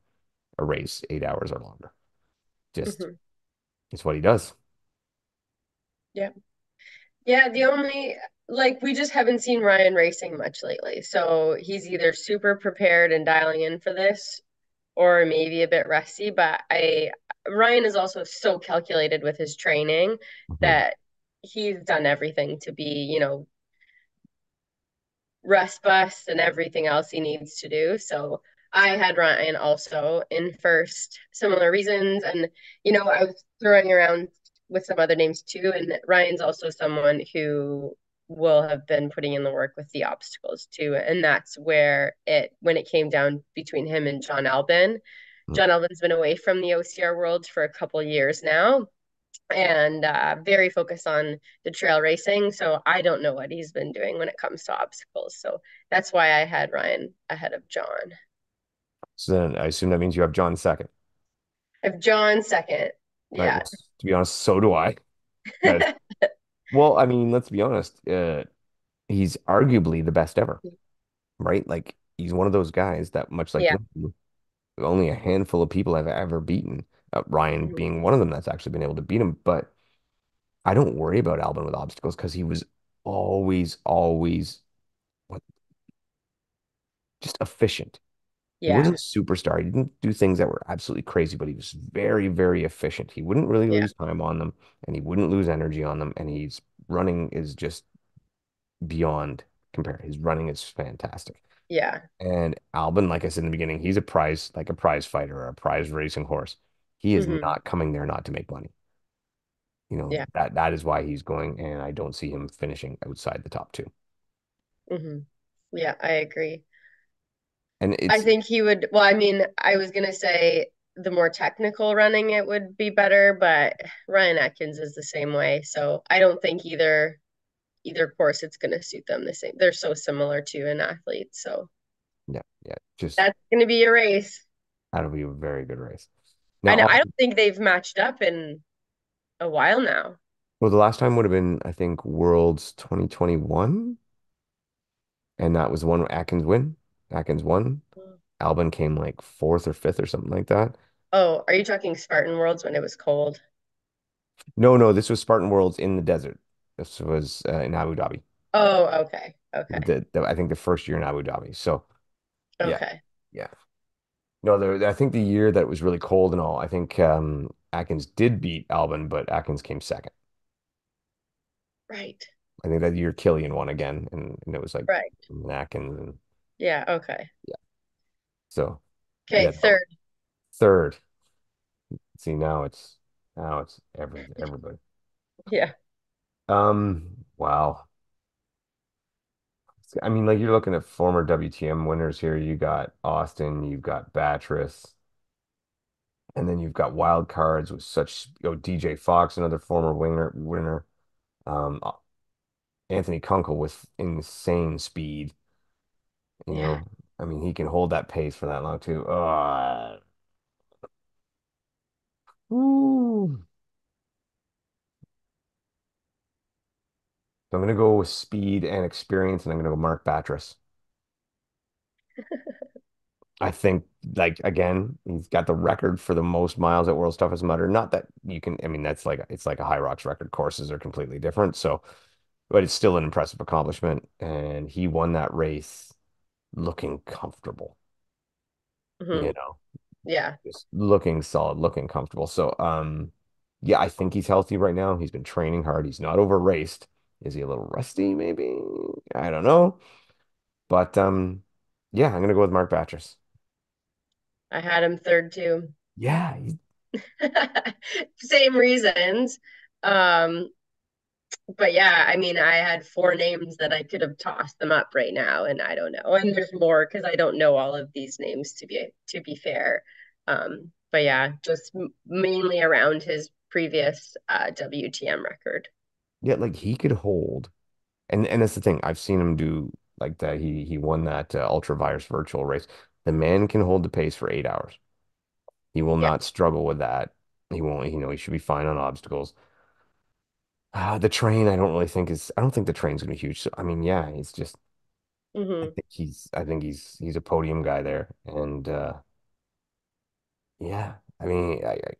a race eight hours or longer. Just hmm it's what he does. Yeah. Yeah. The only, like, we just haven't seen Ryan racing much lately. So he's either super prepared and dialing in for this or maybe a bit rusty. But I, Ryan is also so calculated with his training Mhm. that he's done everything to be, you know, rest bus and everything else he needs to do. So I had Ryan also in first, similar reasons. And, you know, I was throwing around with some other names too. And Ryan's also someone who will have been putting in the work with the obstacles too. And that's where it, when it came down between him and John Albon, John Albon's been away from the OCR world for a couple years now and uh, very focused on the trail racing. So I don't know what he's been doing when it comes to obstacles. So that's why I had Ryan ahead of John. So then I assume that means you have John second. I have John second. Right. Yeah. To be honest, so do I. Well, I mean, let's be honest. Uh, he's arguably the best ever, right? Like he's one of those guys that, much like yeah. Only a handful of people have ever beaten. Uh, Ryan Mhm. being one of them that's actually been able to beat him. But I don't worry about Albon with obstacles because he was always, always what just efficient. He wasn't a superstar. He didn't do things that were absolutely crazy, but he was very, very efficient. He wouldn't really Yeah. lose time on them, and he wouldn't lose energy on them. And he's running is just beyond compare. His running is fantastic. Yeah. And Albon, like I said in the beginning, he's a prize, like a prize fighter or a prize racing horse. He is hmm not coming there not to make money. You know, Yeah. that that is why he's going, and I don't see him finishing outside the top two. hmm Yeah, I agree. And I think he would, well, I mean, I was gonna say the more technical running it would be better, but Ryan Atkins is the same way. So I don't think either either course it's gonna suit them the same. They're so similar to an athlete. So yeah, yeah, just that's gonna be a race. that'll be a very good race. I know Now, I don't think they've matched up in a while now. well, the last time would have been, I think, Worlds 2021, and that was the one where Atkins win. Atkins won. Albon came like fourth or fifth or something like that. Oh, are you talking Spartan Worlds when it was cold? No, no, this was Spartan Worlds in the desert. This was uh, in Abu Dhabi. Oh, okay. Okay. The, the, I think the first year in Abu Dhabi. So Okay. yeah. No, there, I think the year that it was really cold and all, I think um, Atkins did beat Albon, but Atkins came second. Right. I think that year Killian won again, and, and it was like Right. Atkins and Yeah, okay. yeah. So Okay, yeah, third. third. See now it's now it's every everybody. Yeah. Um, wow. I mean, like you're looking at former WTM winners here. You got Austin, you've got Batres, and then you've got wild cards with such, you know, DJ Fox, another former winner winner. Um, Anthony Kunkel with insane speed. You Yeah. know, I mean, he can hold that pace for that long too. Uh, ooh. So I'm gonna go with speed and experience, and I'm gonna go Mark Batres. I think, like again, he's got the record for the most miles at World's Toughest Mudder. Not that you can, I mean, that's like it's like a Hyrox record. Courses are completely different, so, but it's still an impressive accomplishment. And he won that race looking comfortable, hmm you know, Yeah. just looking solid, looking comfortable. So, um, yeah, I think he's healthy right now. He's been training hard. He's not over raced. Is he a little rusty? Maybe. I don't know. But um, yeah, I'm gonna go with Mark Batres. I had him third too. Yeah, Same reasons. Um, but yeah, I mean, I had four names that I could have tossed them up right now, and I don't know. And there's more because I don't know all of these names to be to be fair. Um, but yeah, just m mainly around his previous uh, WTM record. yeah, like he could hold. And and that's the thing. I've seen him do like that. He he won that uh, Ultra Virus virtual race. The man can hold the pace for eight hours. He will Yeah. not struggle with that. He won't, you know, he should be fine on obstacles. Uh, the train, I don't really think is, I don't think the train's gonna be huge. So, I mean, yeah, he's just, I hmm think he's, I think he's, he's a podium guy there. And, uh, yeah, I mean, I, I,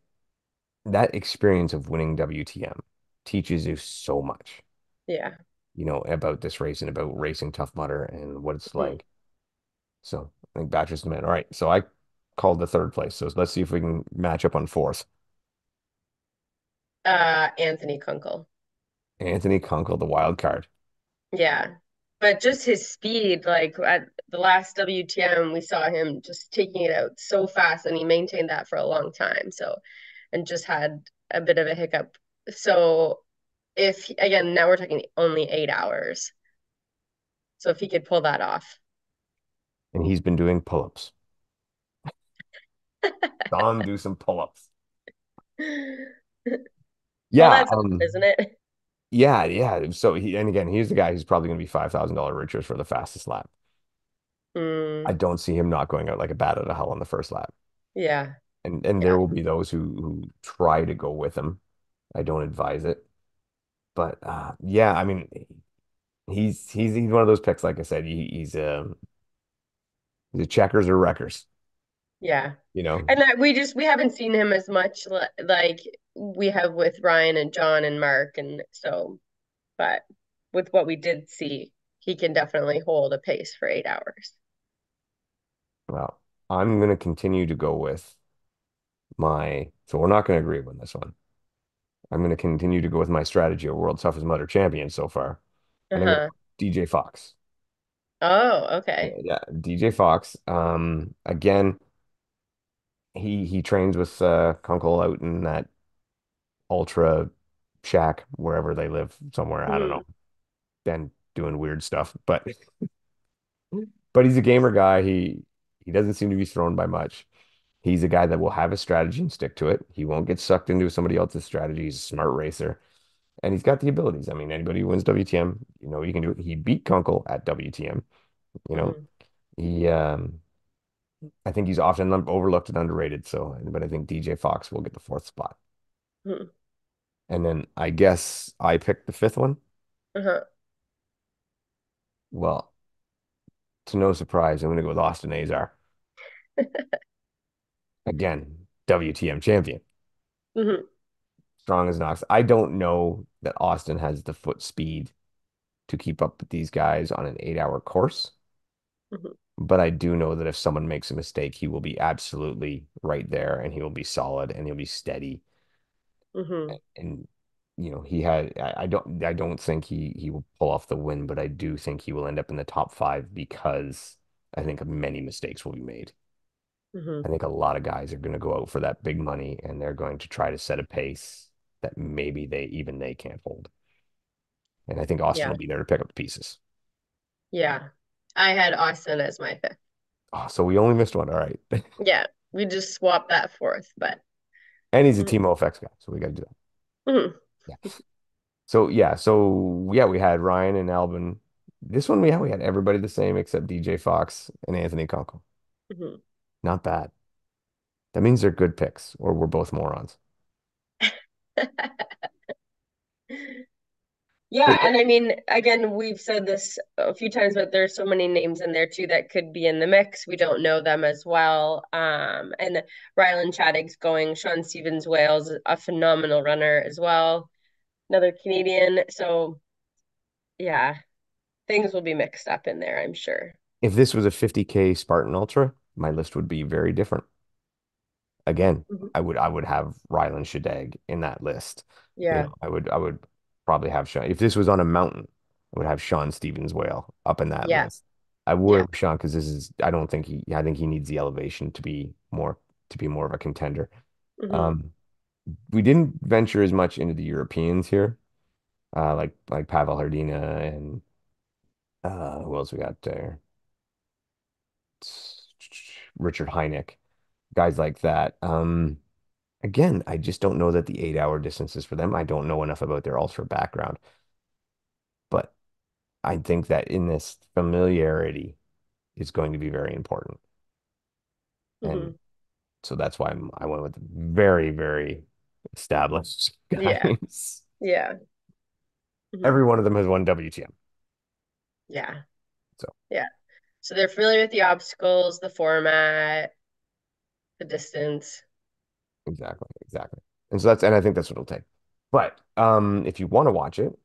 that experience of winning WTM teaches you so much, Yeah. you know, about this race and about racing Tough Mudder and what it's Mhm. like. So I think Batcher's the man. All right. So I called the third place. So let's see if we can match up on fourth. Uh, Anthony Kunkel. Anthony Kunkel, the wild card. Yeah. But just his speed, like at the last WTM, we saw him just taking it out so fast and he maintained that for a long time. So, and just had a bit of a hiccup. So, if again, now we're talking only eight hours. So, if he could pull that off. And he's been doing pull-ups. Saw him do some pull-ups. Well, Yeah, that's um, isn't it? Yeah, yeah. So he and again, he's the guy who's probably gonna be five thousand dollar richer for the fastest lap. I Mm, don't see him not going out like a bat out of hell on the first lap. yeah. And and there will be those who who try to go with him. I don't advise it. But uh yeah, I mean he's he's he's one of those picks, like I said, he, he's um he's a checkers or wreckers, Yeah. you know. And that we just we haven't seen him as much like we have with Ryan and John and Mark and so but with what we did see, he can definitely hold a pace for eight hours. Well, I'm going to continue to go with my, so we're not going to agree on this one. I'm going to continue to go with my strategy of World's Toughest Mudder champion so far. And I'm going to Uh-huh. DJ Fox. Oh, Yeah, okay. yeah, DJ Fox. Um, again, he he trains with uh Kunkel out in that ultra shack wherever they live somewhere. I don't know. Then doing weird stuff, but but he's a gamer guy. He he doesn't seem to be thrown by much. He's a guy that will have a strategy and stick to it. He won't get sucked into somebody else's strategy. He's a smart racer, and he's got the abilities. I mean, anybody who wins WTM, you know, he can do it. He beat Kunkel at WTM. You know, hmm he um, I think he's often overlooked and underrated. So, but I think DJ Fox will get the fourth spot. Hmm And then I guess I picked the fifth one. Uh-huh. Well, to no surprise, I'm going to go with Austin Azar again, WTM champion. hmm strong as Knox. I don't know that Austin has the foot speed to keep up with these guys on an eight hour course, hmm but I do know that if someone makes a mistake, he will be absolutely right there and he will be solid and he'll be steady. Hmm And you know, he had I, I don't I don't think he he will pull off the win, but I do think he will end up in the top five because I think many mistakes will be made. hmm I think a lot of guys are going to go out for that big money and they're going to try to set a pace that maybe they even they can't hold. And I think Austin Yeah. will be there to pick up the pieces. Yeah. I had Austin as my fifth. Oh, so we only missed one. All right. Yeah. We just swapped that fourth, but And he's a Mhm. Team OFX guy, so we got to do that. Mhm. Yeah. So yeah, so yeah, we had Ryan and Albon. This one we had we had everybody the same except DJ Fox and Anthony Kunkel. Mhm. Not bad. That means they're good picks, or we're both morons. Yeah, and I mean, again, we've said this a few times, but there's so many names in there too that could be in the mix. We don't know them as well. Um, and Ryland Chaddick's going, Sean Stevens Wales, a phenomenal runner as well, another Canadian. So yeah, things will be mixed up in there, I'm sure. if this was a 50K Spartan Ultra, my list would be very different. again, Mhm. I would I would have Ryland Shadag in that list. You Yeah, know, I would I would probably have Sean. If this was on a mountain, I would have Sean Stevens Whale up in that list. I would yeah. Sean because this is I don't think he I think he needs the elevation to be more to be more of a contender. hmm Um, we didn't venture as much into the Europeans here, uh, like like Pavel Hrdina and uh, who else we got there? Richard Hynek, guys like that. Um, Again, I just don't know that the eight hour distance is for them. I don't know enough about their ultra background, but I think that in this familiarity is going to be very important. And hmm so that's why I'm, I went with very, very established Yeah, guys. yeah, hmm Every one of them has won WTM. yeah, So yeah. So they're familiar with the obstacles, the format, the distance. Exactly, exactly. And so that's, and I think that's what it'll take. But um, if you want to watch it,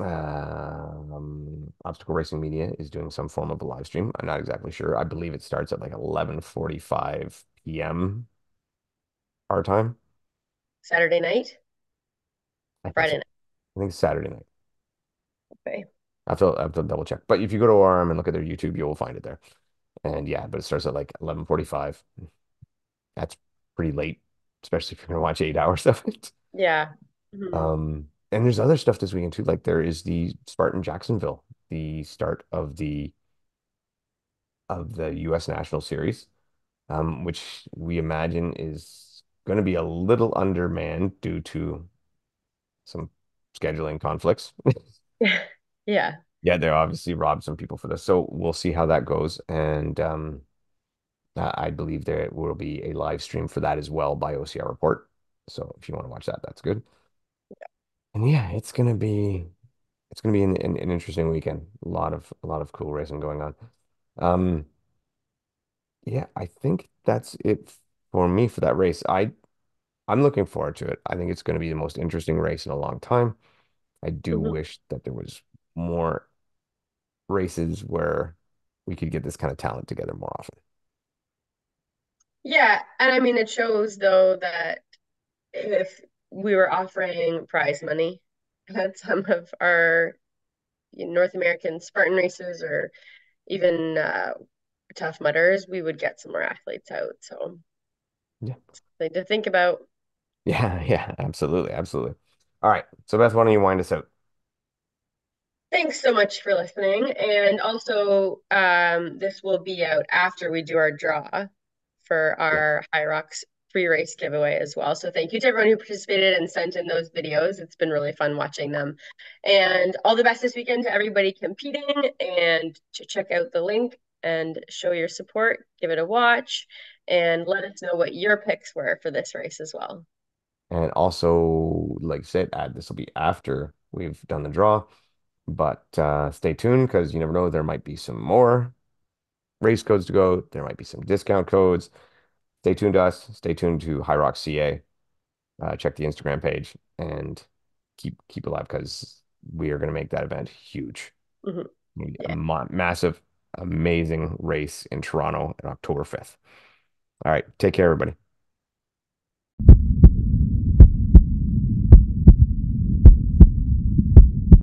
Um, Obstacle Racing Media is doing some form of a live stream. I'm not exactly sure. I believe it starts at like 11:45 p.m. our time. Saturday night, I Friday so. night. I think Saturday night. Okay. I have to, I have to double check. But if you go to ORM and look at their YouTube, you will find it there. And yeah, but it starts at like 11:45. That's pretty late, especially if you're gonna watch eight hours of it. Yeah. hmm Um, and there's other stuff this weekend too. Like there is the Spartan Jacksonville, the start of the of the U.S. National Series. um, which we imagine is going to be a little undermanned due to some scheduling conflicts. Yeah. Yeah, they obviously robbed some people for this. So we'll see how that goes. And um, I believe there will be a live stream for that as well by OCR Report. So if you want to watch that, that's good. Yeah. And yeah, it's gonna be it's gonna be an, an, an interesting weekend. A lot of a lot of cool racing going on. Um, yeah, I think that's it for me for that race. I I'm looking forward to it. I think it's going to be the most interesting race in a long time. I do hmm wish that there was more races where we could get this kind of talent together more often. Yeah, and I mean it shows though that if we were offering prize money at some of our North American Spartan races or even uh, Tough Mudders, we would get some more athletes out. So Yeah. something to think about. Yeah, yeah, absolutely, absolutely. All right. So Beth, why don't you wind us out? Thanks so much for listening. And also, um, this will be out after we do our draw for our Hyrox free race giveaway as well. So thank you to everyone who participated and sent in those videos. It's been really fun watching them. And all the best this weekend to everybody competing and to check out the link and show your support, give it a watch, and let us know what your picks were for this race as well. And also, like I said, add this will be after we've done the draw, but uh, stay tuned because you never know, there might be some more race codes to go. There might be some discount codes. Stay tuned to us. Stay tuned to Hyrox CA. Uh, check the Instagram page and keep keep alive because we are going to make that event huge. Mhm. A ma massive, amazing race in Toronto on October 5th. All right, take care, everybody.